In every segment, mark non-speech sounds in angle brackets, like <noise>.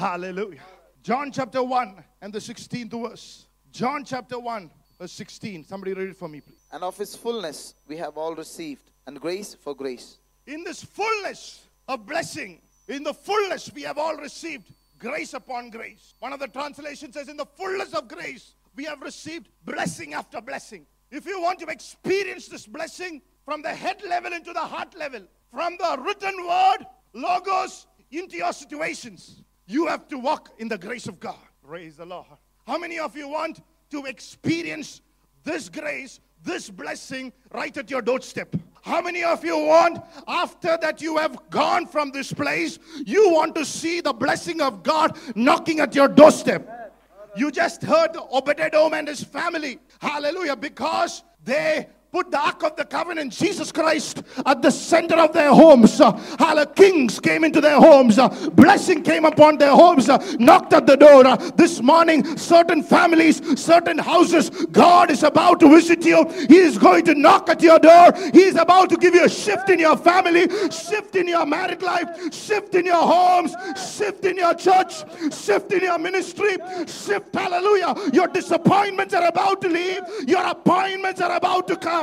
Hallelujah. John chapter 1 and the 16th verse. John chapter 1, verse 16. Somebody read it for me, please. And of his fullness we have all received, and grace for grace. In this fullness of blessing, in the fullness we have all received grace upon grace. One of the translations says, In the fullness of grace, we have received blessing after blessing. If you want to experience this blessing from the head level into the heart level, from the written word, logos, into your situations, you have to walk in the grace of God. Praise the Lord. How many of you want to experience this grace, this blessing right at your doorstep? How many of you want, after that you have gone from this place, you want to see the blessing of God knocking at your doorstep? You just heard Obed-Edom and his family. Hallelujah. Because they put the Ark of the Covenant, Jesus Christ, at the center of their homes. Uh. Kings came into their homes. Blessing came upon their homes. Knocked at the door. This morning, certain families, certain houses, God is about to visit you. He is going to knock at your door. He is about to give you a shift in your family, shift in your married life, shift in your homes, shift in your church, shift in your ministry, shift. Hallelujah. Your disappointments are about to leave. Your appointments are about to come.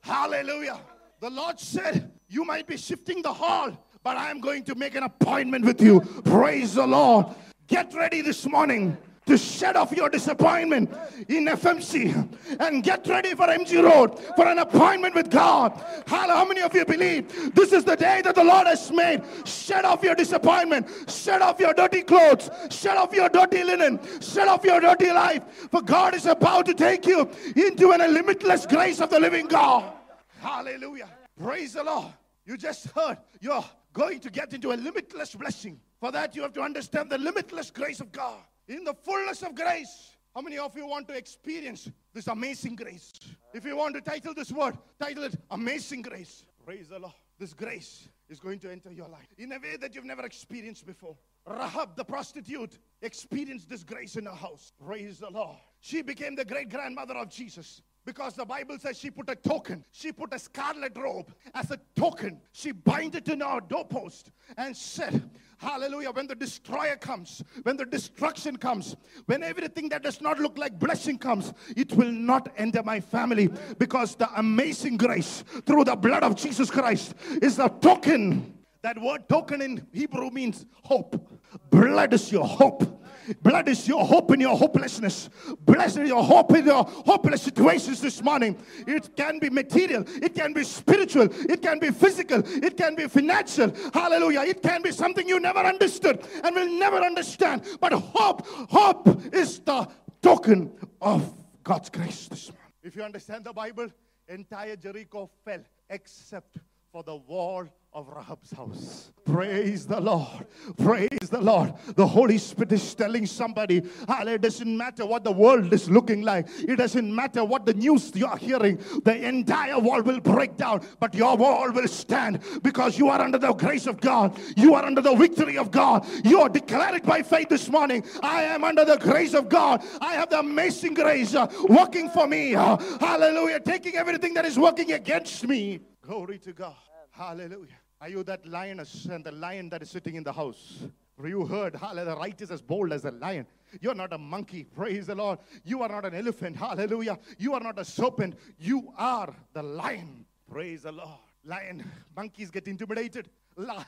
Hallelujah. The Lord said, You might be shifting the hall, but I am going to make an appointment with you. Praise the Lord. Get ready this morning to shed off your disappointment in FMC and get ready for MG Road for an appointment with God. How many of you believe this is the day that the Lord has made? Shed off your disappointment, shed off your dirty clothes, shed off your dirty linen, shed off your dirty life. For God is about to take you into an limitless grace of the living God. Hallelujah. Praise the Lord. You just heard you're going to get into a limitless blessing. For that, you have to understand the limitless grace of God. In the fullness of grace. How many of you want to experience this amazing grace? If you want to title this word, title it Amazing Grace. Praise the Lord. This grace is going to enter your life in a way that you've never experienced before. Rahab, the prostitute, experienced this grace in her house. Praise the Lord. She became the great grandmother of Jesus. Because the Bible says she put a token. She put a scarlet robe as a token. She bind it in our doorpost and said, Hallelujah. When the destroyer comes, when the destruction comes, when everything that does not look like blessing comes, it will not enter my family because the amazing grace through the blood of Jesus Christ is a token. That word token in Hebrew means hope. Blood is your hope. Blood is your hope in your hopelessness. Blessed is your hope in your hopeless situations this morning. It can be material, it can be spiritual, it can be physical, it can be financial. Hallelujah. It can be something you never understood and will never understand. But hope, hope is the token of God's grace this morning. If you understand the Bible, entire Jericho fell except for the wall of Rahab's house. Praise the Lord. Praise the Lord. The Holy Spirit is telling somebody, Hallelujah. it doesn't matter what the world is looking like. It doesn't matter what the news you are hearing. The entire world will break down, but your wall will stand because you are under the grace of God. You are under the victory of God. You are declared by faith this morning. I am under the grace of God. I have the amazing grace uh, working for me. Uh, hallelujah. Taking everything that is working against me. Glory to God. Hallelujah. Are you that lioness and the lion that is sitting in the house? You heard, hallelujah, the right is as bold as a lion. You're not a monkey, praise the Lord. You are not an elephant, hallelujah. You are not a serpent. You are the lion, praise the Lord. Lion, monkeys get intimidated. La-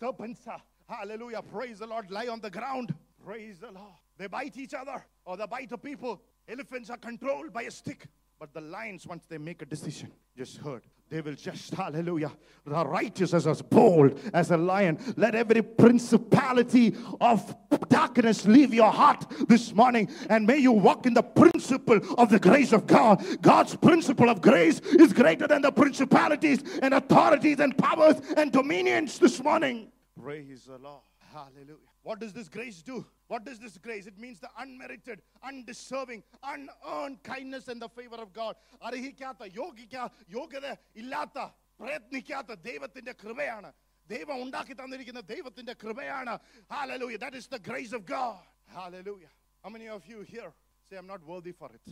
serpents, hallelujah, praise the Lord, lie on the ground, praise the Lord. They bite each other or they bite the people. Elephants are controlled by a stick. But the lions, once they make a decision, just heard, they will just, hallelujah, the righteous as as bold as a lion. Let every principality of darkness leave your heart this morning, and may you walk in the principle of the grace of God. God's principle of grace is greater than the principalities and authorities and powers and dominions this morning. Praise the Lord. Hallelujah. What does this grace do? What does this grace? It means the unmerited, undeserving, unearned kindness and the favor of God. അർഹിക്കാത്ത യോഗിക്ക യോഗ്യത ഇല്ലാത്ത പ്രയത്നിക്കാത്ത ദൈവത്തിന്റെ കൃപയാണ് ദൈവം ഉണ്ടാക്കി തന്നിരിക്കുന്ന ദൈവത്തിന്റെ കൃപയാണ് Hallelujah. That is the grace of God. Hallelujah. How many of you here say, I'm not worthy for it?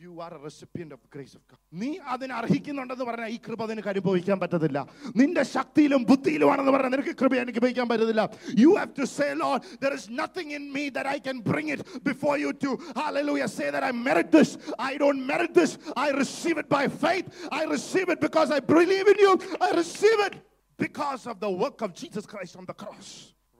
You are a recipient of the grace of God. നീ അതിന് അർഹിക്കുന്നുണ്ടെന്ന് പറഞ്ഞാൽ ഈ കൃപ നിനക്ക് അനുഭവിക്കാൻ പറ്റത്തില്ല നിന്റെ ശക്തിയിലും ബുദ്ധിയിലുമാണെന്ന് പറഞ്ഞാൽ നിനക്ക് കൃപ അനുഭവിക്കാൻ പറ്റത്തില്ല you have to say Lord there is nothing in me that I can bring it before you to hallelujah say that I merit this I don't merit this I receive it by faith I receive it because I believe in you I receive it because of the work of Jesus Christ on the cross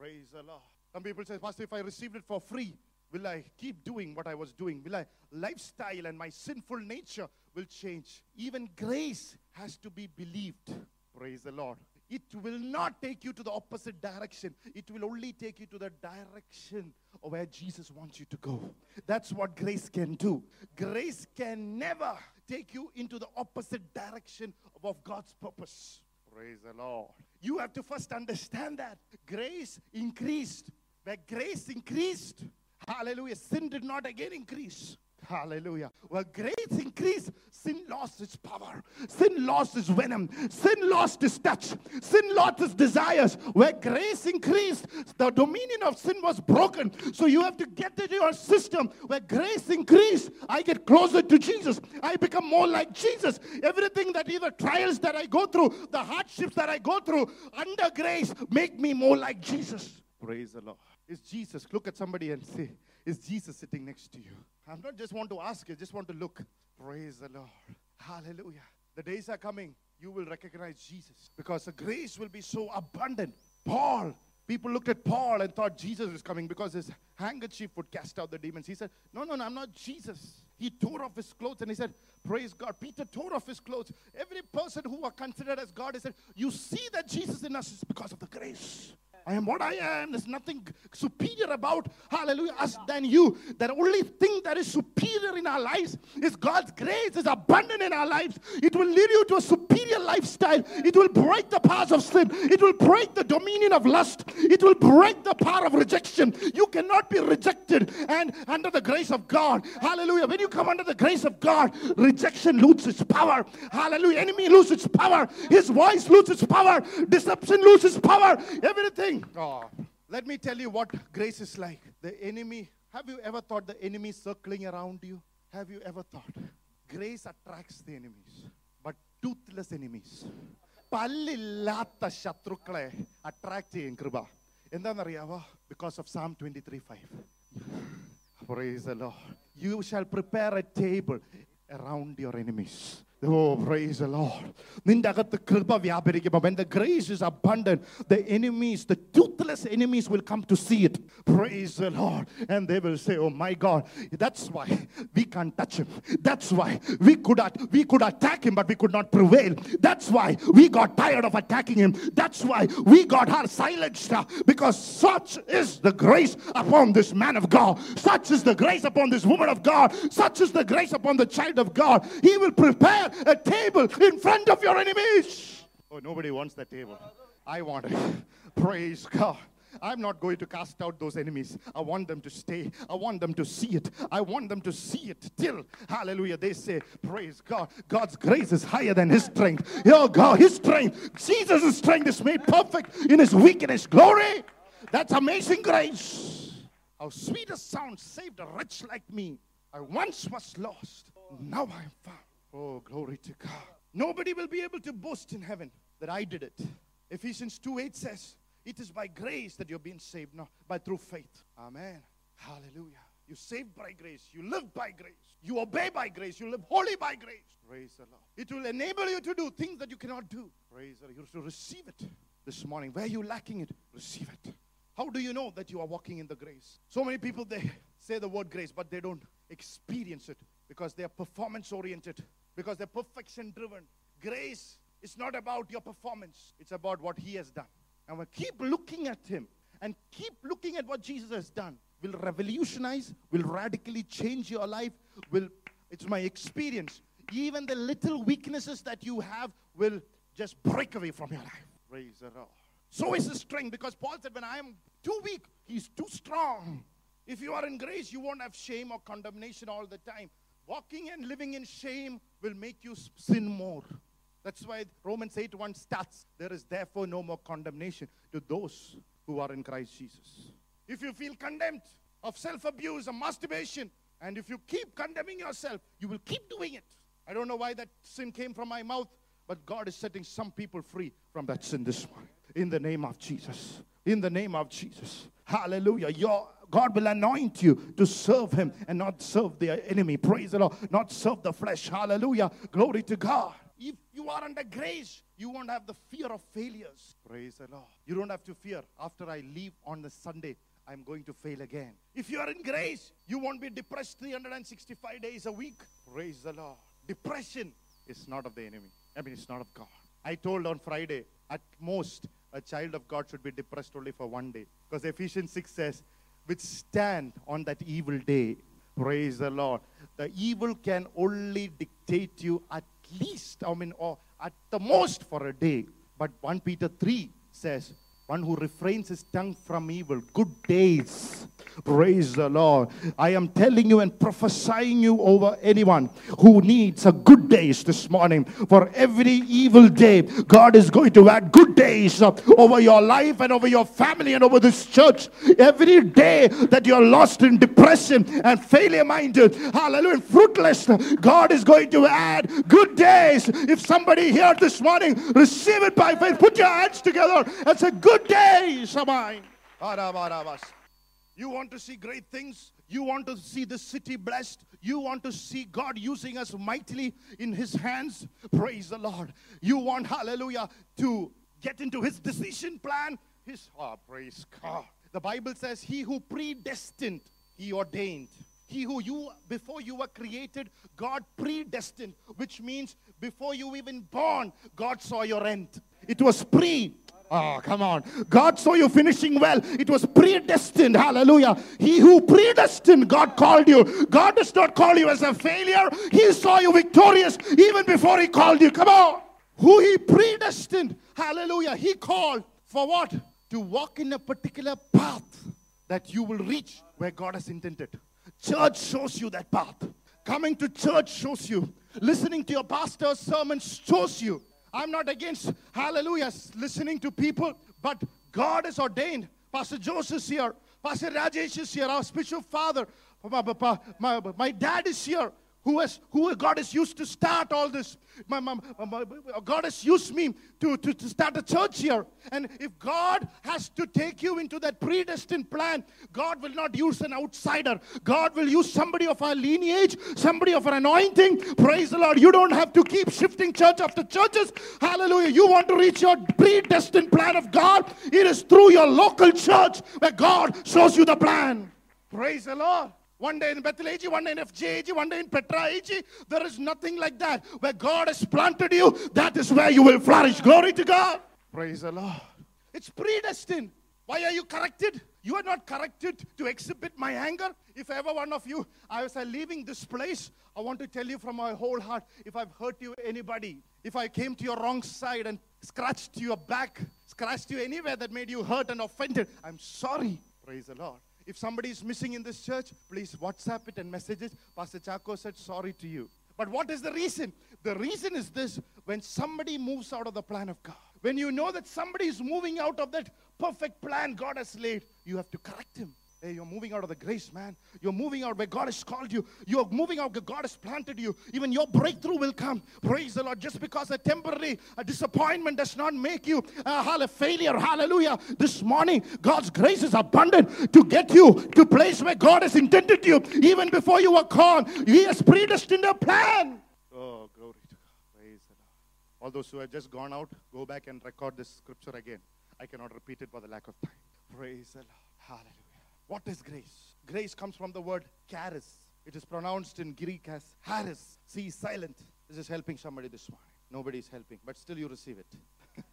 praise the Lord some people say pastor if I received it for free will I keep doing what I was doing will I lifestyle and my sinful nature will change even grace has to be believed praise the Lord it will not take you to the opposite direction. It will only take you to the direction of where Jesus wants you to go. That's what grace can do. Grace can never take you into the opposite direction of, God's purpose. Praise the Lord. You have to first understand that grace increased. Where grace increased, hallelujah, sin did not again increase. Hallelujah. Where grace increased, sin lost its power. Sin lost its venom. Sin lost its touch. Sin lost its desires. Where grace increased, the dominion of sin was broken. So you have to get into your system. Where grace increased, I get closer to Jesus. I become more like Jesus. Everything that either trials that I go through, the hardships that I go through, under grace, make me more like Jesus. Praise the Lord. Is Jesus, look at somebody and say, Is Jesus sitting next to you? I'm not just want to ask you, just want to look. Praise the Lord. Hallelujah. The days are coming, you will recognize Jesus because the grace will be so abundant. Paul, people looked at Paul and thought Jesus was coming because his handkerchief would cast out the demons. He said, No, no, no, I'm not Jesus. He tore off his clothes and he said, Praise God. Peter tore off his clothes. Every person who are considered as God, he said, You see that Jesus in us is because of the grace. I am what I am. There's nothing superior about, hallelujah, us than you. The only thing that is superior in our lives is God's grace is abundant in our lives. It will lead you to a superior lifestyle. It will break the powers of sin. It will break the dominion of lust. It will break the power of rejection. You cannot be rejected and under the grace of God. Hallelujah. When you come under the grace of God, rejection loses its power. Hallelujah. Enemy loses its power. His voice loses its power. Deception loses power. Everything Oh, let me tell you what grace is like. The enemy, have you ever thought the enemy circling around you? Have you ever thought? Grace attracts the enemies, but toothless enemies. പല്ലില്ലാത്ത ശത്രുക്കളെ attract ചെയ്യും കൃപ എന്താണെന്നറിയാവോ because of Sam twenty three five Praise the Lord. You shall prepare a table around your enemies. Oh, praise the Lord. നിന്റെ അകത്ത് കൃപ വ്യാപരിക്കുമ്പോൾ when the grace is abundant, the enemies, the toothless enemies will come to see it. Praise the Lord. And they will say, Oh my God, that's why we can't touch him. That's why we could at- we could attack him, but we could not prevail. That's why we got tired of attacking him. That's why we got her silenced. uh, Because such is the grace upon this man of God. Such is the grace upon this woman of God. Such is the grace upon the child of God. He will prepare a table in front of your enemies. Oh, nobody wants that table. I want it. Praise God. I'm not going to cast out those enemies. I want them to stay. I want them to see it. I want them to see it till, hallelujah, they say, Praise God. God's grace is higher than His strength. Oh, God, His strength, Jesus' strength is made perfect in His weakness. Glory. That's amazing grace. How sweet a sound saved a wretch like me. I once was lost. Now I am found. Oh, glory to God. Nobody will be able to boast in heaven that I did it. Ephesians 2 8 says, It is by grace that you're being saved, not by through faith. Amen. Hallelujah. You saved by grace. You live by grace. You obey by grace. You live holy by grace. Praise the Lord. It will enable you to do things that you cannot do. Praise the Lord. You to receive it this morning. Where you lacking it, receive it. How do you know that you are walking in the grace? So many people they say the word grace, but they don't experience it because they are performance oriented, because they're perfection driven. Grace is not about your performance, it's about what He has done. And we keep looking at Him and keep looking at what Jesus has done. Will revolutionize, will radically change your life. Will it's my experience. Even the little weaknesses that you have will just break away from your life. Praise the Lord. So is his strength because Paul said, When I am too weak, he's too strong. If you are in grace, you won't have shame or condemnation all the time. Walking and living in shame will make you sin more. That's why Romans 8 1 starts. There is therefore no more condemnation to those who are in Christ Jesus. If you feel condemned of self abuse or masturbation, And if you keep condemning yourself, you will keep doing it. I don't know why that sin came from my mouth, but God is setting some people free from that sin this morning. In the name of Jesus. In the name of Jesus. Hallelujah. Your God will anoint you to serve Him and not serve the enemy. Praise the Lord. Not serve the flesh. Hallelujah. Glory to God. If you are under grace, you won't have the fear of failures. Praise the Lord. You don't have to fear after I leave on the Sunday. I'm going to fail again. If you are in grace, you won't be depressed 365 days a week. Praise the Lord. Depression is not of the enemy. I mean, it's not of God. I told on Friday, at most, a child of God should be depressed only for one day. Because Ephesians 6 says, withstand on that evil day. Praise the Lord. The evil can only dictate you at least, I mean, or at the most for a day. But 1 Peter 3 says, one who refrains his tongue from evil, good days. Praise the Lord. I am telling you and prophesying you over anyone who needs a good days this morning. For every evil day, God is going to add good days over your life and over your family and over this church. Every day that you're lost in depression and failure minded, hallelujah, fruitless, God is going to add good days. If somebody here this morning, receive it by faith. Put your hands together and say, Good days are mine. You want to see great things? You want to see the city blessed? You want to see God using us mightily in His hands? Praise the Lord. You want, hallelujah, to get into His decision plan? His, oh, praise God. The Bible says, He who predestined, He ordained. He who you, before you were created, God predestined, which means before you even born, God saw your end. It was pre Oh, come on. God saw you finishing well. It was predestined. Hallelujah. He who predestined, God called you. God does not call you as a failure. He saw you victorious even before He called you. Come on. Who He predestined. Hallelujah. He called for what? To walk in a particular path that you will reach where God has intended. Church shows you that path. Coming to church shows you. Listening to your pastor's sermon shows you. I'm not against, hallelujah, listening to people, but God has ordained. Pastor Joseph is here. Pastor Rajesh is here, our spiritual father. My, my, my, my dad is here who has who God has used to start all this. My, my, my, God has used me to, to, to start a church here. And if God has to take you into that predestined plan, God will not use an outsider. God will use somebody of our lineage, somebody of our anointing. Praise the Lord. You don't have to keep shifting church after churches. Hallelujah. You want to reach your predestined plan of God. It is through your local church where God shows you the plan. Praise the Lord. One day in Bethel AG, one day in FJAG, one day in Petra AG. There is nothing like that. Where God has planted you, that is where you will flourish. Glory to God. Praise the Lord. It's predestined. Why are you corrected? You are not corrected to exhibit my anger. If ever one of you, I was uh, leaving this place, I want to tell you from my whole heart if I've hurt you, anybody, if I came to your wrong side and scratched your back, scratched you anywhere that made you hurt and offended, I'm sorry. Praise the Lord. If somebody is missing in this church, please WhatsApp it and message it. Pastor Chaco said sorry to you. But what is the reason? The reason is this when somebody moves out of the plan of God, when you know that somebody is moving out of that perfect plan God has laid, you have to correct him. Hey, you're moving out of the grace, man. You're moving out where God has called you. You're moving out where God has planted you. Even your breakthrough will come. Praise the Lord. Just because a temporary a disappointment does not make you a failure. Hallelujah. This morning, God's grace is abundant to get you to place where God has intended you. Even before you were called, He has predestined a plan. Oh, glory to God. Praise the Lord. All those who have just gone out, go back and record this scripture again. I cannot repeat it for the lack of time. Praise the Lord. Hallelujah. What is grace? Grace comes from the word charis. It is pronounced in Greek as haris. See, silent. This is helping somebody this morning. Nobody is helping, but still you receive it. <laughs>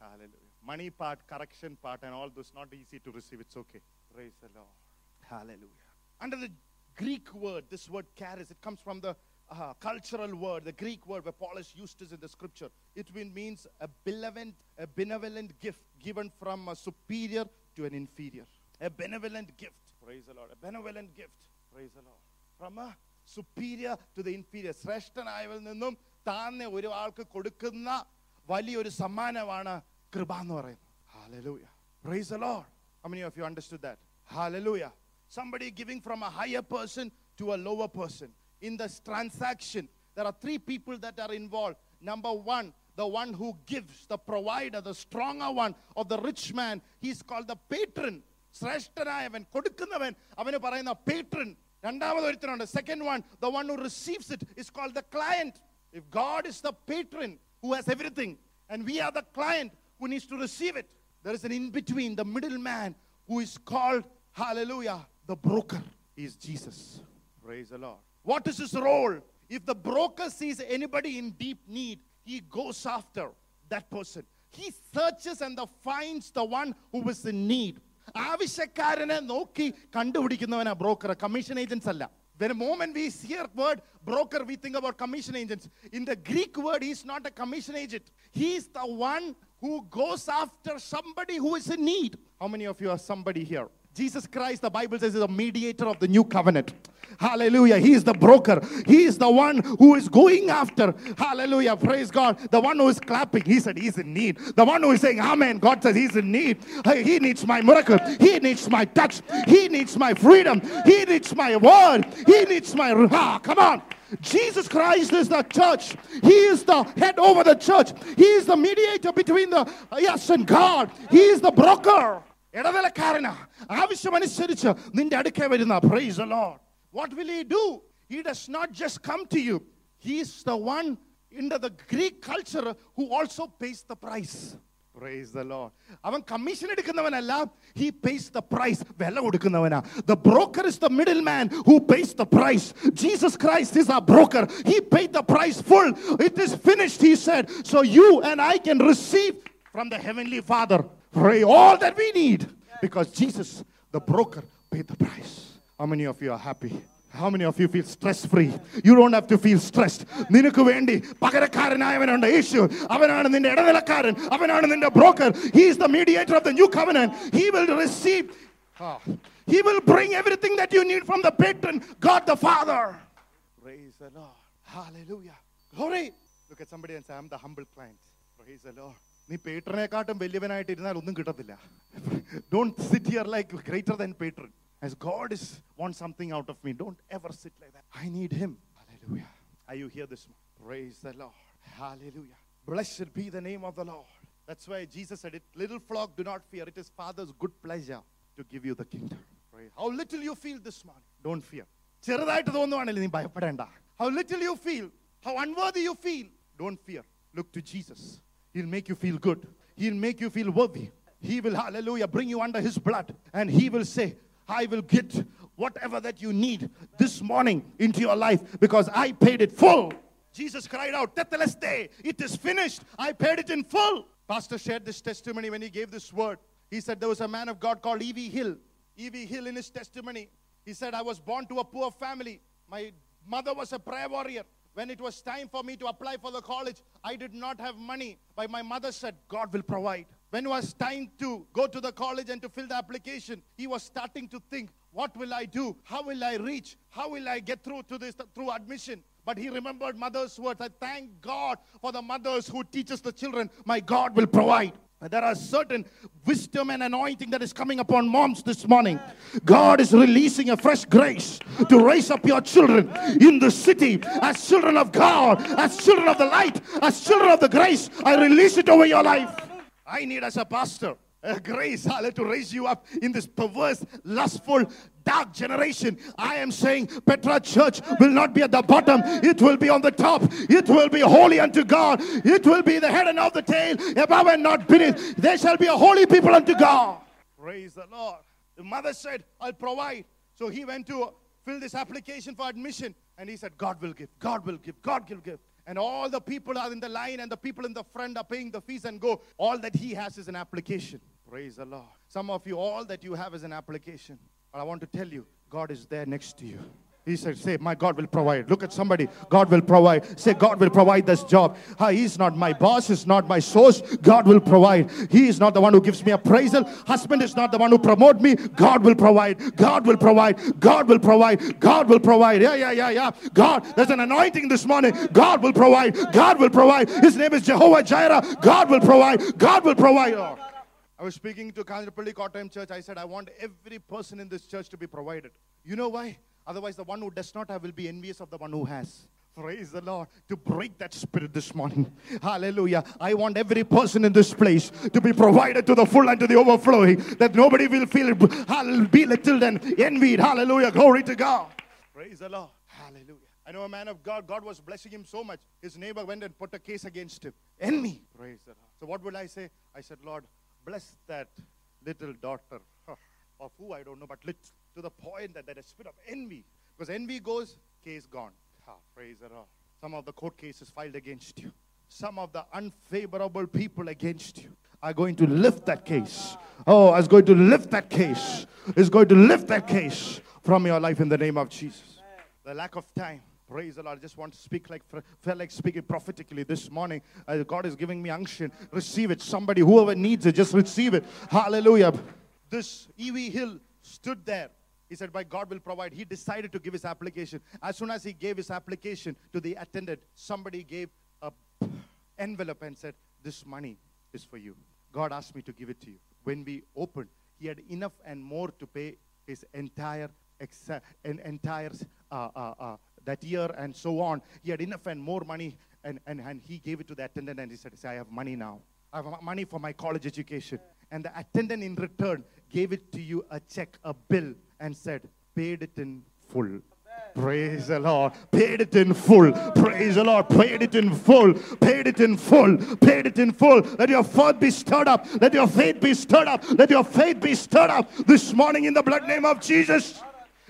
Hallelujah. Money part, correction part, and all those not easy to receive. It's okay. Praise the Lord. Hallelujah. Under the Greek word, this word charis, it comes from the uh, cultural word, the Greek word where Paul has used this in the scripture. It means a benevolent, a benevolent gift given from a superior to an inferior. A benevolent gift. Praise the Lord. A benevolent gift. Praise the Lord. From a superior to the inferior. ശ്രേഷ്ഠനായവരിൽ നിന്നും താന്നെ ഒരു ആൾക്ക് കൊടുക്കുന്ന വലിയൊരു സമ്മാനമാണ് കൃപ എന്ന് പറയുന്നത് Hallelujah. Praise the Lord. How many of you understood that? Hallelujah. Somebody giving from a higher person to a lower person. In this transaction, there are three people that are involved. Number one, the one who gives, the provider, the stronger one of the rich man. He's called the patron. ശ്രേഷ്ഠനായവൻ കൊടുക്കുന്നവൻ അവന് പറയുന്ന patron രണ്ടാമത് ഒരുത്തനുണ്ട് second one the one who receives it is called the client if God is the patron who has everything and we are the client who needs to receive it. There is an in between, the middleman who is called, hallelujah, the broker is Jesus. Praise the Lord. What is his role? If the broker sees anybody in deep need, he goes after that person. He searches and the finds the one who is in need. ആവശ്യക്കാരനെ നോക്കി കണ്ടുപിടിക്കുന്നവനാ broker commission agents അല്ല When a moment we hear word broker, we think about commission agents. In the Greek word, he's not a commission agent. He's the one who goes after somebody who is in need. How many of you are somebody here? Jesus Christ, the Bible says, is a mediator of the new covenant. Hallelujah. He is the broker. He is the one who is going after. Hallelujah. Praise God. The one who is clapping. He said he's in need. The one who is saying, Amen. God says he's in need. Hey, He needs my miracle. He needs my touch. He needs my freedom. He needs my word. He needs my. Ah, come on. Jesus Christ is the church. He is the head over the church. He is the mediator between the yes and God. He is the broker. ഇടനിലക്കാരനാ ആവശ്യമനുസരിച്ച് നിന്റെ അടുക്കേ വരുന്ന price the Lord. What will he do? He does not just come to you. He is the one in the Greek culture who also pays the price. Praise the Lord. അവൻ commission എടുക്കുന്നവനല്ല he pays the price വില കൊടുക്കുന്നവനാ the broker is the middleman who pays the price jesus christ is our broker he paid the price full it is finished he said so you and i can receive from the heavenly father pray all that we need because jesus the broker paid the price how many of you are happy how many of you feel stress free? You don't have to feel stressed. നിനക്ക് വേണ്ടി പകരക്കാരനായവനുണ്ട് യേശു അവനാണ് നിന്റെ ഇടനിലക്കാരൻ അവനാണ് നിന്റെ broker he is the mediator of the new covenant he will receive Ah. he will bring everything that you need from the patron god the father praise the lord hallelujah glory look at somebody and say i'm the humble client praise the lord നീ പേട്രനെക്കാട്ടും വലിയവനായിട്ട് ഇരുന്നാൽ ഒന്നും കിട്ടത്തില്ല don't sit here like greater than patron as God is wants something out of me. Don't ever sit like that. I need Him. Hallelujah. Are you here this morning? Praise the Lord. Hallelujah. Blessed be the name of the Lord. That's why Jesus said it. Little flock, do not fear. It is Father's good pleasure to give you the kingdom. Praise. How little you feel this morning. Don't fear. ചെറുതായിട്ട് തോന്നുവാണെങ്കിൽ നീ ഭയപ്പെടേണ്ട How little you feel. How unworthy you feel. Don't fear. Look to Jesus. He'll make you feel good. He'll make you feel worthy. He will, hallelujah, bring you under His blood. And He will say, I will get whatever that you need this morning into your life because I paid it full. Jesus cried out, Tetelestai, it is finished. I paid it in full. Pastor shared this testimony when he gave this word. He said there was a man of God called E.V. Hill. E.V. Hill in his testimony, he said, I was born to a poor family. My mother was a prayer warrior. When it was time for me to apply for the college, I did not have money. But my mother said, God will provide. When it was time to go to the college and to fill the application, he was starting to think, what will I do? How will I reach? How will I get through to this through admission? But he remembered mother's words. I thank God for the mothers who teaches the children. My God will provide. There are certain wisdom and anointing that is coming upon moms this morning. God is releasing a fresh grace to raise up your children in the city as children of God, as children of the light, as children of the grace. I release it over your life. I need as a pastor a grace hallelujah, to raise you up in this perverse, lustful, dark generation. I am saying Petra Church will not be at the bottom, it will be on the top. It will be holy unto God. It will be the head and not the tail, above and not beneath. There shall be a holy people unto God. Praise the Lord. The mother said, I'll provide. So he went to fill this application for admission. And he said, God will give, God will give, God will give. And all the people are in the line, and the people in the front are paying the fees and go. All that he has is an application. Praise the Lord. Some of you, all that you have is an application. But I want to tell you, God is there next to you. He said, Say, my God will provide. Look at somebody. God will provide. Say, God will provide this job. Ah, he's not my boss, he's not my source. God will provide. He is not the one who gives me appraisal. Husband is not the one who promote me. God will provide. God will provide. God will provide. God will provide. Yeah, yeah, yeah, yeah. God, there's an anointing this morning. God will provide. God will provide. His name is Jehovah Jireh. God will provide. God will provide. Oh. I was speaking to Kanjapalli Kottayam Church. I said, I want every person in this church to be provided. You know why? Otherwise, the one who does not have will be envious of the one who has. Praise the Lord. To break that spirit this morning. Hallelujah. I want every person in this place to be provided to the full and to the overflowing. That nobody will feel belittled and envied. Hallelujah. Glory to God. Praise the Lord. Hallelujah. I know a man of God, God was blessing him so much. His neighbor went and put a case against him. Envy. Praise the Lord. So what will I say? I said, Lord, bless that little daughter of who I don't know, but lit, to the point that that a spirit of envy. Because envy goes, case gone. Ah, praise the Lord. Some of the court cases filed against you. Some of the unfavorable people against you are going to lift that case. Oh, is going to lift that case. Is going to lift that case from your life in the name of Jesus. The lack of time. Praise the Lord. I just want to speak like, felt like speaking prophetically this morning. Uh, God is giving me unction. Receive it. Somebody, whoever needs it, just receive it. Hallelujah. This E.V. Hill stood there. He said, By God will provide. He decided to give his application. As soon as he gave his application to the attendant, somebody gave a envelope and said, This money is for you. God asked me to give it to you. When we opened, he had enough and more to pay his entire exa- en- entire uh, uh, uh, that year and so on. He had enough and more money, and, and, and he gave it to the attendant and he said, "Say, I have money now. I have money for my college education." And the attendant in return gave it to you a check, a bill, and said, "Paid it in full." Praise the Lord. Paid it in full. Praise the Lord. Paid it in full. Paid it in full. Paid it in full. Let your faith be stirred up. Let your faith be stirred up. Let your faith be stirred up this morning in the blood name of Jesus.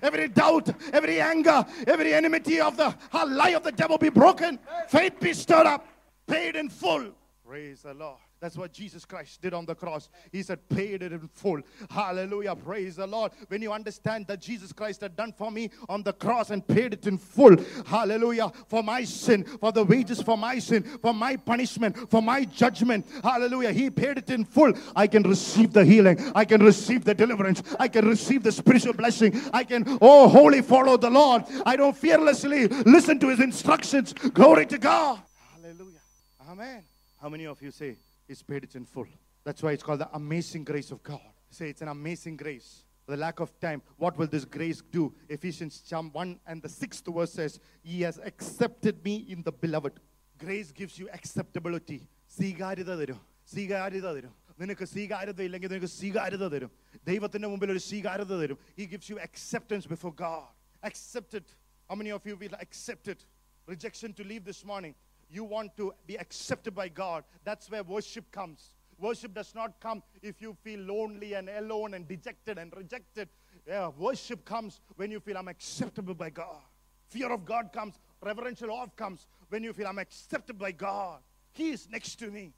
Every doubt, every anger, every enmity of the lie of the devil be broken. Faith be stirred up. Paid in full. Praise the Lord. That's what Jesus Christ did on the cross. He said, paid it in full. Hallelujah. Praise the Lord. When you understand that Jesus Christ had done for me on the cross and paid it in full. Hallelujah. For my sin, for the wages for my sin, for my punishment, for my judgment. Hallelujah. He paid it in full. I can receive the healing. I can receive the deliverance. I can receive the spiritual blessing. I can, oh, wholly follow the Lord. I don't fearlessly listen to his instructions. Glory to God. Hallelujah. Amen. How many of you say, He's paid it in full? That's why it's called the amazing grace of God. Say it's an amazing grace. The lack of time. What will this grace do? Ephesians chapter 1 and the sixth verse says, He has accepted me in the beloved. Grace gives you acceptability. സ്വീകാര്യത തരും സ്വീകാര്യത തരും നിനക്ക് സ്വീകാര്യത ഇല്ലെങ്കിൽ നിനക്ക് സ്വീകാര്യത തരും ദൈവത്തിന്റെ മുമ്പിൽ ഒരു സ്വീകാര്യത തരും He gives you acceptance before God. Accepted. How many of you will accept it? Rejection to leave this morning. You want to be accepted by God. That's where worship comes. Worship does not come if you feel lonely and alone and dejected and rejected. Yeah, worship comes when you feel I'm acceptable by God. Fear of God comes. Reverential awe comes when you feel I'm accepted by God. He is next to me.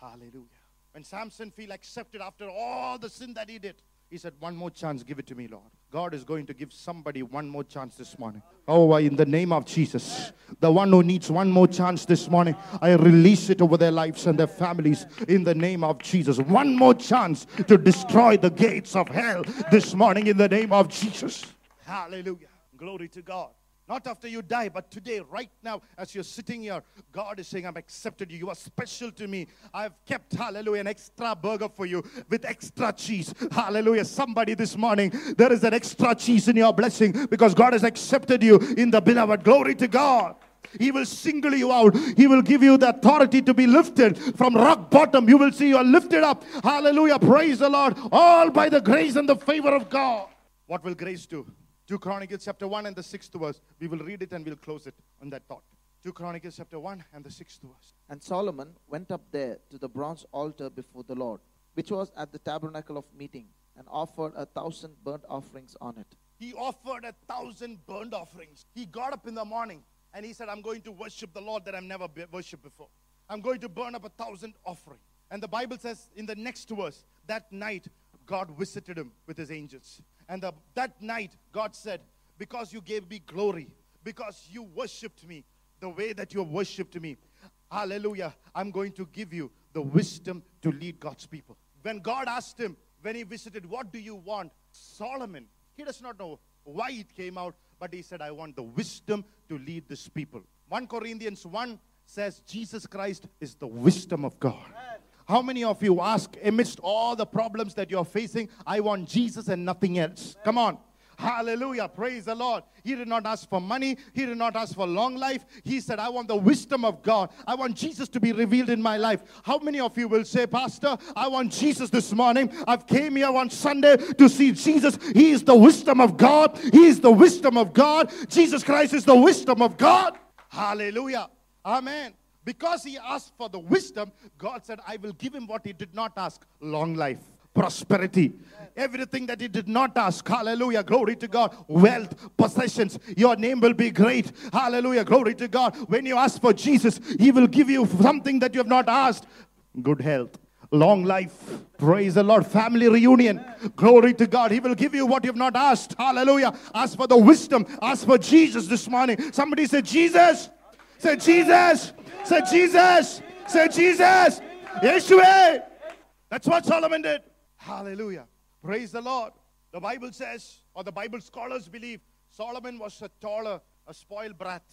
Hallelujah. When Samson feel accepted after all the sin that he did, he said, One more chance, give it to me, Lord. God is going to give somebody one more chance this morning. Oh, in the name of Jesus, the one who needs one more chance this morning, I release it over their lives and their families in the name of Jesus. One more chance to destroy the gates of hell this morning in the name of Jesus. Hallelujah. Glory to God. Not after you die, but today, right now, as you're sitting here, God is saying, I've accepted you. You are special to me. I've kept, hallelujah, an extra burger for you with extra cheese. Hallelujah. Somebody this morning, there is an extra cheese in your blessing because God has accepted you in the beloved. Glory to God. He will single you out. He will give you the authority to be lifted from rock bottom. You will see you are lifted up. Hallelujah. Praise the Lord. All by the grace and the favor of God. What will grace do? 2 Chronicles chapter 1 and the 6th verse. We will read it and we'll close it on that thought. 2 Chronicles chapter 1 and the 6th verse. And Solomon went up there to the bronze altar before the Lord, which was at the tabernacle of meeting, and offered a thousand burnt offerings on it. He offered a thousand burnt offerings. He got up in the morning and he said, I'm going to worship the Lord that I've never be- worshiped before. I'm going to burn up a thousand offering. And the Bible says in the next verse, that night God visited him with his angels. And the, that night God said, Because you gave me glory, because you worshiped me the way that you worshiped me, hallelujah, I'm going to give you the wisdom to lead God's people. When God asked him, when he visited, What do you want? Solomon, he does not know why it came out, but he said, I want the wisdom to lead this people. 1 Corinthians 1 says, Jesus Christ is the wisdom of God. How many of you ask, amidst all the problems that you're facing, I want Jesus and nothing else? Come on. Hallelujah. Praise the Lord. He did not ask for money. He did not ask for long life. He said, I want the wisdom of God. I want Jesus to be revealed in my life. How many of you will say, Pastor, I want Jesus this morning? I've came here on Sunday to see Jesus. He is the wisdom of God. He is the wisdom of God. Jesus Christ is the wisdom of God. Hallelujah. Amen. Because he asked for the wisdom, God said, I will give him what he did not ask long life, prosperity, everything that he did not ask. Hallelujah. Glory to God. Wealth, possessions. Your name will be great. Hallelujah. Glory to God. When you ask for Jesus, he will give you something that you have not asked good health. Long life, praise the Lord. Family reunion, glory to God. He will give you what you have not asked. Hallelujah. Ask for the wisdom, ask for Jesus this morning. Somebody say, Jesus, say, Jesus, say, Jesus, say, Jesus, Yeshua. That's what Solomon did. Hallelujah. Praise the Lord. The Bible says, or the Bible scholars believe, Solomon was a taller, a spoiled brat.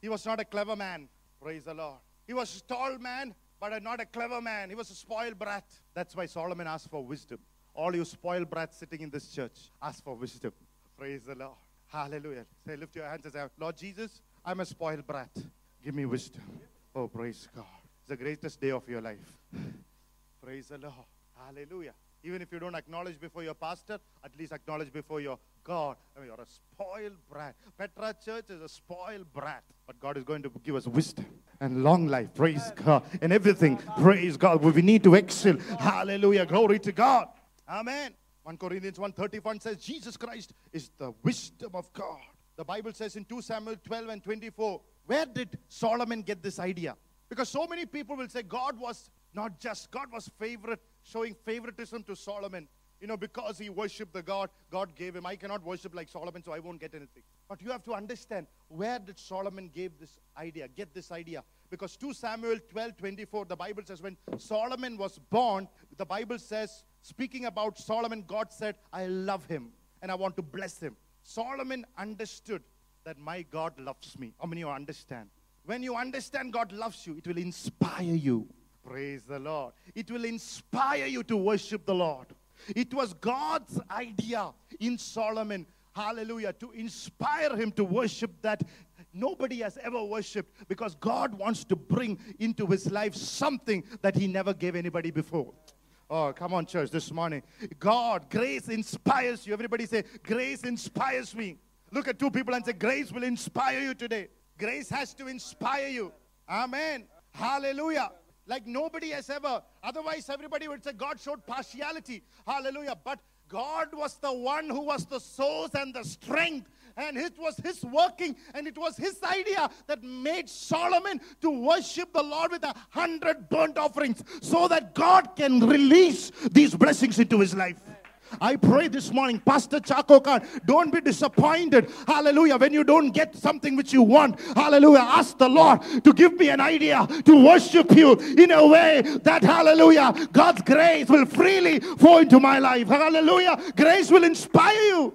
He was not a clever man. Praise the Lord. He was a tall man, but not a clever man. He was a spoiled brat. That's why Solomon asked for wisdom. All you spoiled brats sitting in this church, ask for wisdom. Praise the Lord. Hallelujah. Say, lift your hands and say, Lord Jesus, I'm a spoiled brat. Give me wisdom. Oh, praise God. It's the greatest day of your life. Praise the Lord. Hallelujah. Even if you don't acknowledge before your pastor, at least acknowledge before your God. I mean, you're a spoiled brat. Petra Church is a spoiled brat. But God is going to give us wisdom and long life. Praise God. And everything. Praise God. We need to excel. Hallelujah. Glory to God. Amen. 1 Corinthians 131 says, Jesus Christ is the wisdom of God. The Bible says in 2 Samuel 12 and 24, where did Solomon get this idea? Because so many people will say God was not just, God was favorite, showing favoritism to Solomon. You know, because he worshiped the God, God gave him. I cannot worship like Solomon, so I won't get anything. But you have to understand where did Solomon give this idea, get this idea? Because 2 Samuel 12, 24, the Bible says, when Solomon was born, the Bible says, speaking about Solomon, God said, I love him and I want to bless him. Solomon understood that my God loves me. How many of you understand? When you understand God loves you, it will inspire you. Praise the Lord. It will inspire you to worship the Lord. It was God's idea in Solomon, hallelujah, to inspire him to worship that nobody has ever worshiped because God wants to bring into his life something that he never gave anybody before. Oh, come on, church, this morning. God, grace inspires you. Everybody say, Grace inspires me. Look at two people and say, Grace will inspire you today. Grace has to inspire you. Amen. Hallelujah. Like nobody has ever. Otherwise, everybody would say God showed partiality. Hallelujah. But God was the one who was the source and the strength. And it was his working and it was his idea that made Solomon to worship the Lord with a hundred burnt offerings so that God can release these blessings into his life. I pray this morning, Pastor Chako Khan, don't be disappointed. Hallelujah. When you don't get something which you want, hallelujah. Ask the Lord to give me an idea to worship you in a way that, hallelujah, God's grace will freely flow into my life. Hallelujah. Grace will inspire you.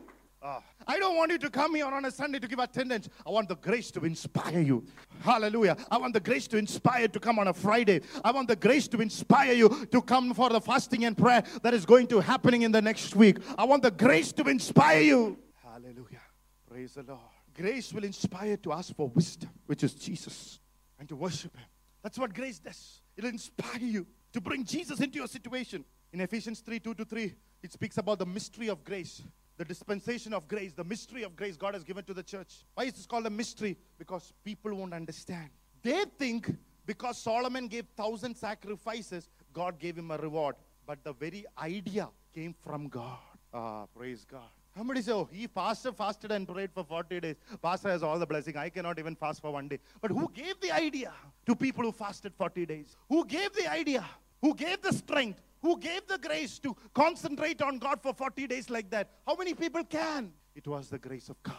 I don't want you to come here on a Sunday to give attendance. I want the grace to inspire you. Hallelujah. I want the grace to inspire to come on a Friday. I want the grace to inspire you to come for the fasting and prayer that is going to happening in the next week. I want the grace to inspire you. Hallelujah. Praise the Lord. Grace will inspire to ask for wisdom, which is Jesus, and to worship Him. That's what grace does. It'll inspire you to bring Jesus into your situation. In Ephesians 3 2 to 3, it speaks about the mystery of grace the dispensation of grace, the mystery of grace God has given to the church. Why is this called a mystery? Because people won't understand. They think because Solomon gave thousand sacrifices, God gave him a reward. But the very idea came from God. Ah, praise God. Somebody say, oh, he fasted, fasted and prayed for 40 days. Pastor has all the blessing. I cannot even fast for one day. But who gave the idea to people who fasted 40 days? Who gave the idea? Who gave the strength? Who gave the grace to concentrate on God for 40 days like that? How many people can? It was the grace of God.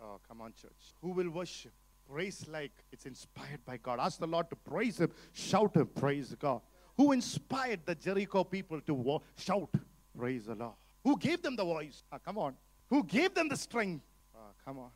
Oh, come on, church. Who will worship? Praise like it's inspired by God. Ask the Lord to praise Him. Shout Him. Praise God. Who inspired the Jericho people to wo- shout? Praise the Lord. Who gave them the voice? Ah, come on. Who gave them the strength? Ah, come on.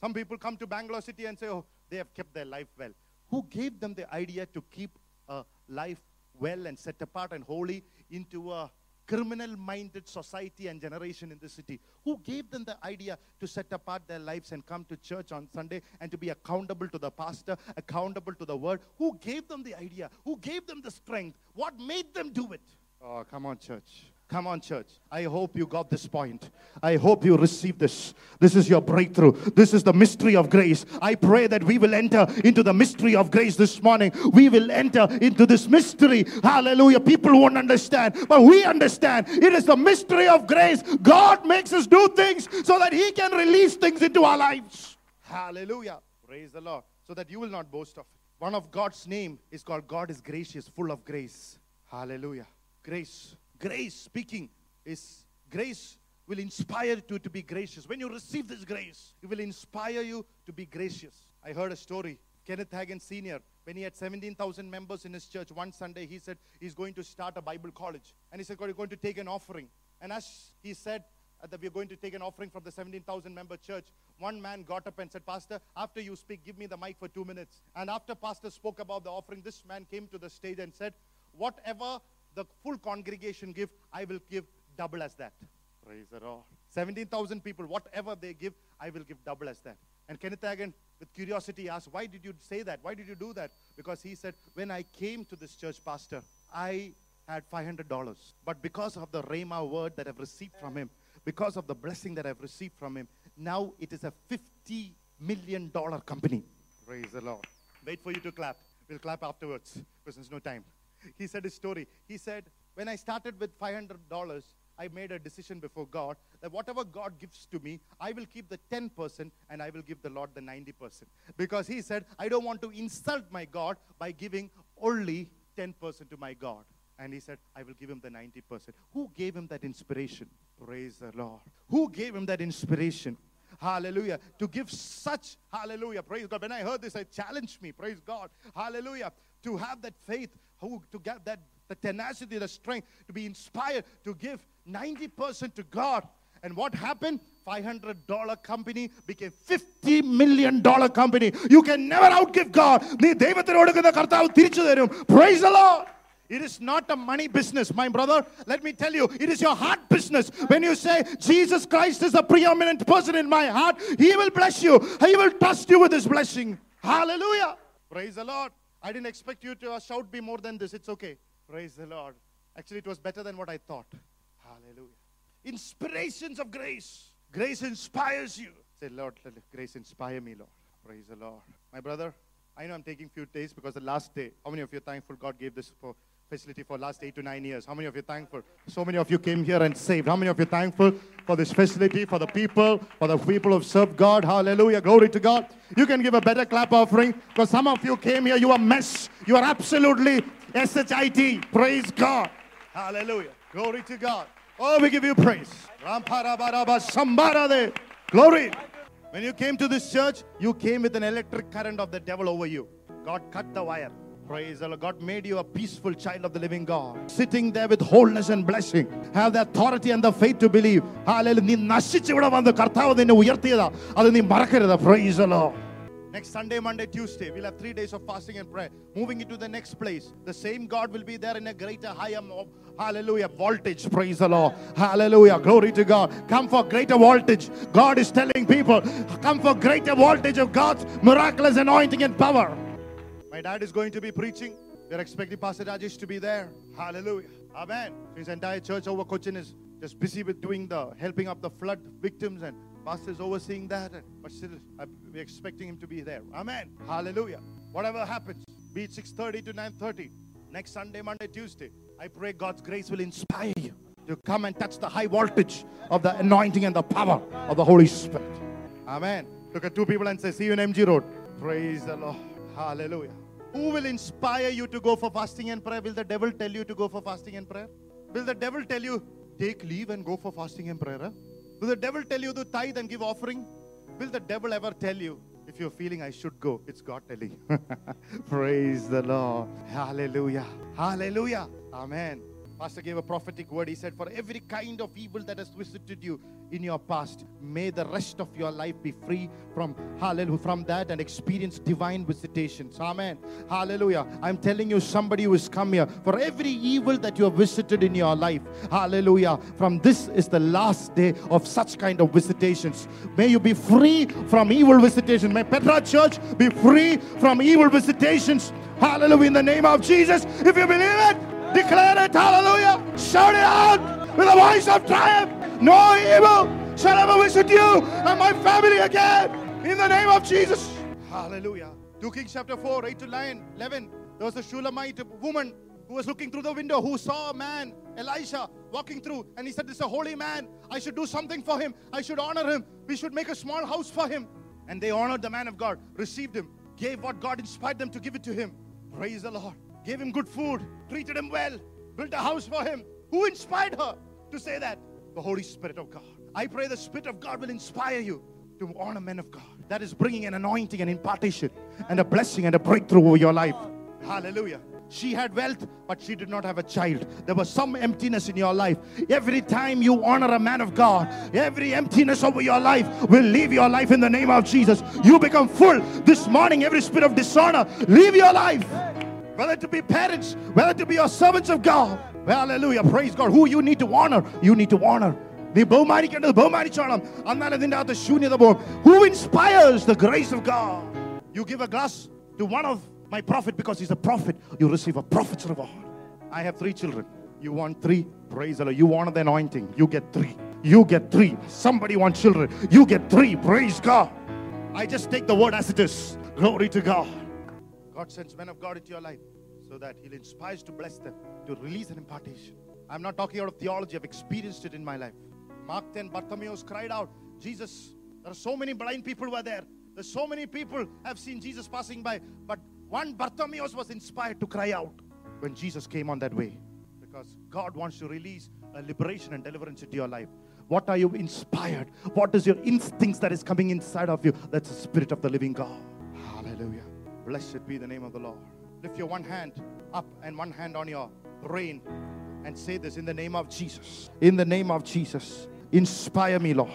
Some people come to Bangalore City and say, oh, they have kept their life well. Who gave them the idea to keep a life well and set apart and holy into a criminal minded society and generation in the city. Who gave them the idea to set apart their lives and come to church on Sunday and to be accountable to the pastor, accountable to the word? Who gave them the idea? Who gave them the strength? What made them do it? Oh, come on, church. Come on, church. I hope you got this point. I hope you received this. This is your breakthrough. This is the mystery of grace. I pray that we will enter into the mystery of grace this morning. We will enter into this mystery. Hallelujah. People won't understand, but we understand. It is the mystery of grace. God makes us do things so that He can release things into our lives. Hallelujah. Praise the Lord. So that you will not boast of it. One of God's name is called God is gracious, full of grace. Hallelujah. Grace. Grace speaking is grace will inspire you to be gracious. When you receive this grace, it will inspire you to be gracious. I heard a story. Kenneth Hagin Sr., when he had 17,000 members in his church, one Sunday he said he's going to start a Bible college. And he said, We're going to take an offering. And as he said uh, that we're going to take an offering from the 17,000 member church, one man got up and said, Pastor, after you speak, give me the mic for two minutes. And after Pastor spoke about the offering, this man came to the stage and said, Whatever the full congregation give, I will give double as that. Praise the Lord. 17,000 people, whatever they give, I will give double as that. And Kenneth Hagin, with curiosity, asked, Why did you say that? Why did you do that? Because he said, When I came to this church, Pastor, I had $500. But because of the Rhema word that I've received from him, because of the blessing that I've received from him, now it is a $50 million company. Praise the Lord. Wait for you to clap. We'll clap afterwards because there's no time. He said his story. He said, When I started with $500, I made a decision before God that whatever God gives to me, I will keep the 10% and I will give the Lord the 90%. Because he said, I don't want to insult my God by giving only 10% to my God. And he said, I will give him the 90%. Who gave him that inspiration? Praise the Lord. Who gave him that inspiration? Hallelujah. To give such, hallelujah. Praise God. When I heard this, it challenged me. Praise God. Hallelujah. To have that faith, who to get that the tenacity, the strength, to be inspired to give 90% to God. And what happened? $500 company became $50 million company. You can never outgive God. നീ ദൈവത്തിന് കൊടുക്കുന്ന കർത്താവ് തിരിച്ചു തരും. Praise the Lord. It is not a money business, my brother. Let me tell you, it is your heart business. When you say, Jesus Christ is the preeminent person in my heart, He will bless you. He will trust you with His blessing. Hallelujah. Praise the Lord. I didn't expect you to uh, shout be more than this. It's okay. Praise the Lord. Actually, it was better than what I thought. Hallelujah. Inspirations of grace. Grace inspires you. Say, Lord, let grace inspire me, Lord. Praise the Lord. My brother, I know I'm taking few days because the last day. How many of you are thankful God gave this for facility for last eight to nine years? How many of you thankful? So many of you came here and saved. How many of you thankful for this facility, for the people, for the people who serve God? Hallelujah. Glory to God. You can give a better clap offering because some of you came here, you are mess. You are absolutely S-H-I-T. Praise God. Hallelujah. Glory to God. Oh, we give you praise. Glory. When you came to this church, you came with an electric current of the devil over you. God cut the wire. Praise the Lord. God made you a peaceful child of the living God. Sitting there with wholeness and blessing. Have the authority and the faith to believe. Hallelujah. നീ നശിച്ച് ഇവിടെ വന്ന് കർത്താവ് നിന്നെ ഉയർത്തിയതാ അത് നീ മറക്കരുത് price the Lord. Next Sunday, Monday, Tuesday, we'll have three days of fasting and prayer. Moving into the next place, the same God will be there in a greater, higher, mo- hallelujah, voltage. Praise the Lord. Hallelujah. Glory to God. Come for greater voltage. God is telling people, come for greater voltage of God's miraculous anointing and power. My dad is going to be preaching. We're expecting Pastor Rajesh to be there. Hallelujah. Amen. His entire church over Cochin is just busy with doing the helping up the flood victims and pastor is overseeing that. And but still uh, we're expecting him to be there. Amen. Hallelujah. Whatever happens be it 6.30 to 9.30 next sunday monday tuesday i pray god's grace will inspire you to come and touch the high voltage of the anointing and the power of the holy spirit. Amen. Look at two people and say see you in mg road. Praise the lord. Hallelujah who will inspire you to go for fasting and prayer will the devil tell you to go for fasting and prayer will the devil tell you take leave and go for fasting and prayer huh? Will the devil tell you to tithe and give offering? Will the devil ever tell you if you're feeling I should go? It's God telling. <laughs> You. Praise the Lord. Hallelujah. Hallelujah. Amen. Pastor gave a prophetic word. He said, For every kind of evil that has visited you in your past, may the rest of your life be free from hallelujah from that and experience divine visitations. Amen. Hallelujah. I'm telling you, somebody who has come here for every evil that you have visited in your life. Hallelujah. From this is the last day of such kind of visitations. May you be free from evil visitations. May Petra Church be free from evil visitations. Hallelujah. In the name of Jesus. If you believe it, declare it. Hallelujah. Shout it out with a voice of triumph. No evil shall ever visit you and my family again. In the name of Jesus. Hallelujah. 2 Kings chapter 4, 8 to 9, 11. There was a Shulamite woman who was looking through the window who saw a man, Elisha, walking through. And he said, This is a holy man. I should do something for him. I should honor him. We should make a small house for him. And they honored the man of God, received him, gave what God inspired them to give it to him. Praise the Lord. Gave him good food, treated him well, built a house for him. Who inspired her to say that? The Holy Spirit of God. I pray the Spirit of God will inspire you to honor men of God. That is bringing an anointing and impartation and a blessing and a breakthrough over your life. Hallelujah. She had wealth, but she did not have a child. There was some emptiness in your life. Every time you honor a man of God, every emptiness over your life will leave your life in the name of Jesus. You become full. This morning, every spirit of dishonor, leave your life Whether to be parents, whether to be your servants of God. Hallelujah. Praise God. Who you need to honor, you need to honor. നീ ബഹുമാനിക്കേണ്ടത് ബഹുമാനിച്ചോണം എന്നാൽ അതിൻ്റെ അകത്ത് ശൂന്യത പോകും who inspires the grace of God you give A glass to one of my prophet because he's a prophet you receive a prophet's reward i have three children you want three praise the lord you want the anointing you get three you get three somebody wants children you get three praise god i just take the word as it is glory to god sends men of god into your life so that he'll inspire to bless them to release an impartation i'm not talking out of theology i've experienced it in my life mark 10 bartimaeus cried out jesus there are so many blind people were there there's so many people have seen jesus passing by but one Bartimaeus was inspired to cry out when Jesus came on that way. Because God wants to release a liberation and deliverance into your life. What are you inspired? What is your instincts that is coming inside of you? That's the Spirit of the living God. Hallelujah. Blessed be the name of the Lord. Lift your one hand up and one hand on your brain and say this in the name of Jesus. In the name of Jesus. Inspire me, Lord.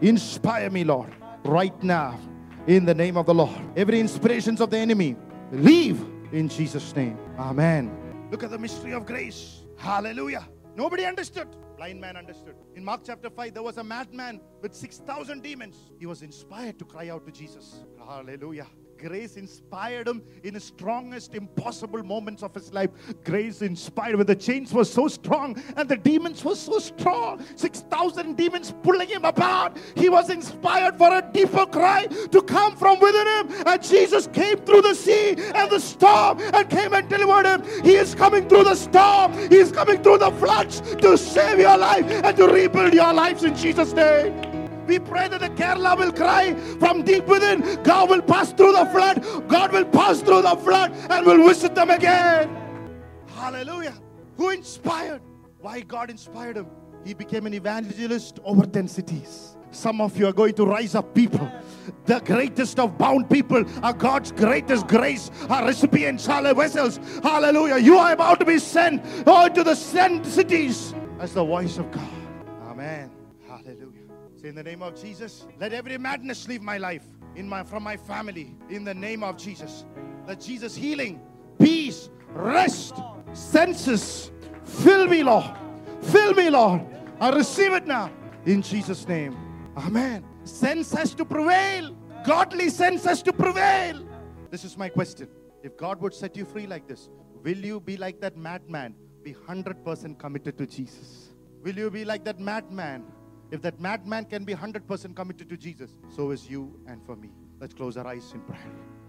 Inspire me, Lord. Right now. In the name of the Lord. Every inspirations of the enemy leave in Jesus' name. Amen. Look at the mystery of grace. Hallelujah. Nobody understood. Blind man understood. In Mark chapter 5, there was a madman with 6,000 demons. He was inspired to cry out to Jesus. Hallelujah. Grace inspired him in the strongest impossible moments of his life. Grace inspired when the chains were so strong and the demons were so strong. 6,000 demons pulling him apart. He was inspired for a deeper cry to come from within him. And Jesus came through the sea and the storm and came and delivered him. He is coming through the storm. He is coming through the floods to save your life and to rebuild your lives in Jesus' name. We pray that the Kerala will cry from deep within. God will pass through the flood. God will pass through the flood and will visit them again. Hallelujah. Who inspired? Why God inspired him? He became an evangelist over 10 cities. Some of you are going to rise up people. The greatest of bound people are God's greatest grace, are recipients, hallelujah, vessels. Hallelujah. You are about to be sent oh, to the sent cities as the voice of God. Say in the name of Jesus, let every madness leave my life, in my from my family, in the name of Jesus. Let Jesus healing, peace, rest, senses, fill me, Lord. Fill me, Lord. I receive it now. In Jesus' name. Amen. Sense has to prevail. Godly sense has to prevail. This is my question. If God would set you free like this, will you be like that madman? Be 100% committed to Jesus. Will you be like that madman? If that madman can be 100% committed to Jesus, so is you and for me. Let's close our eyes in prayer.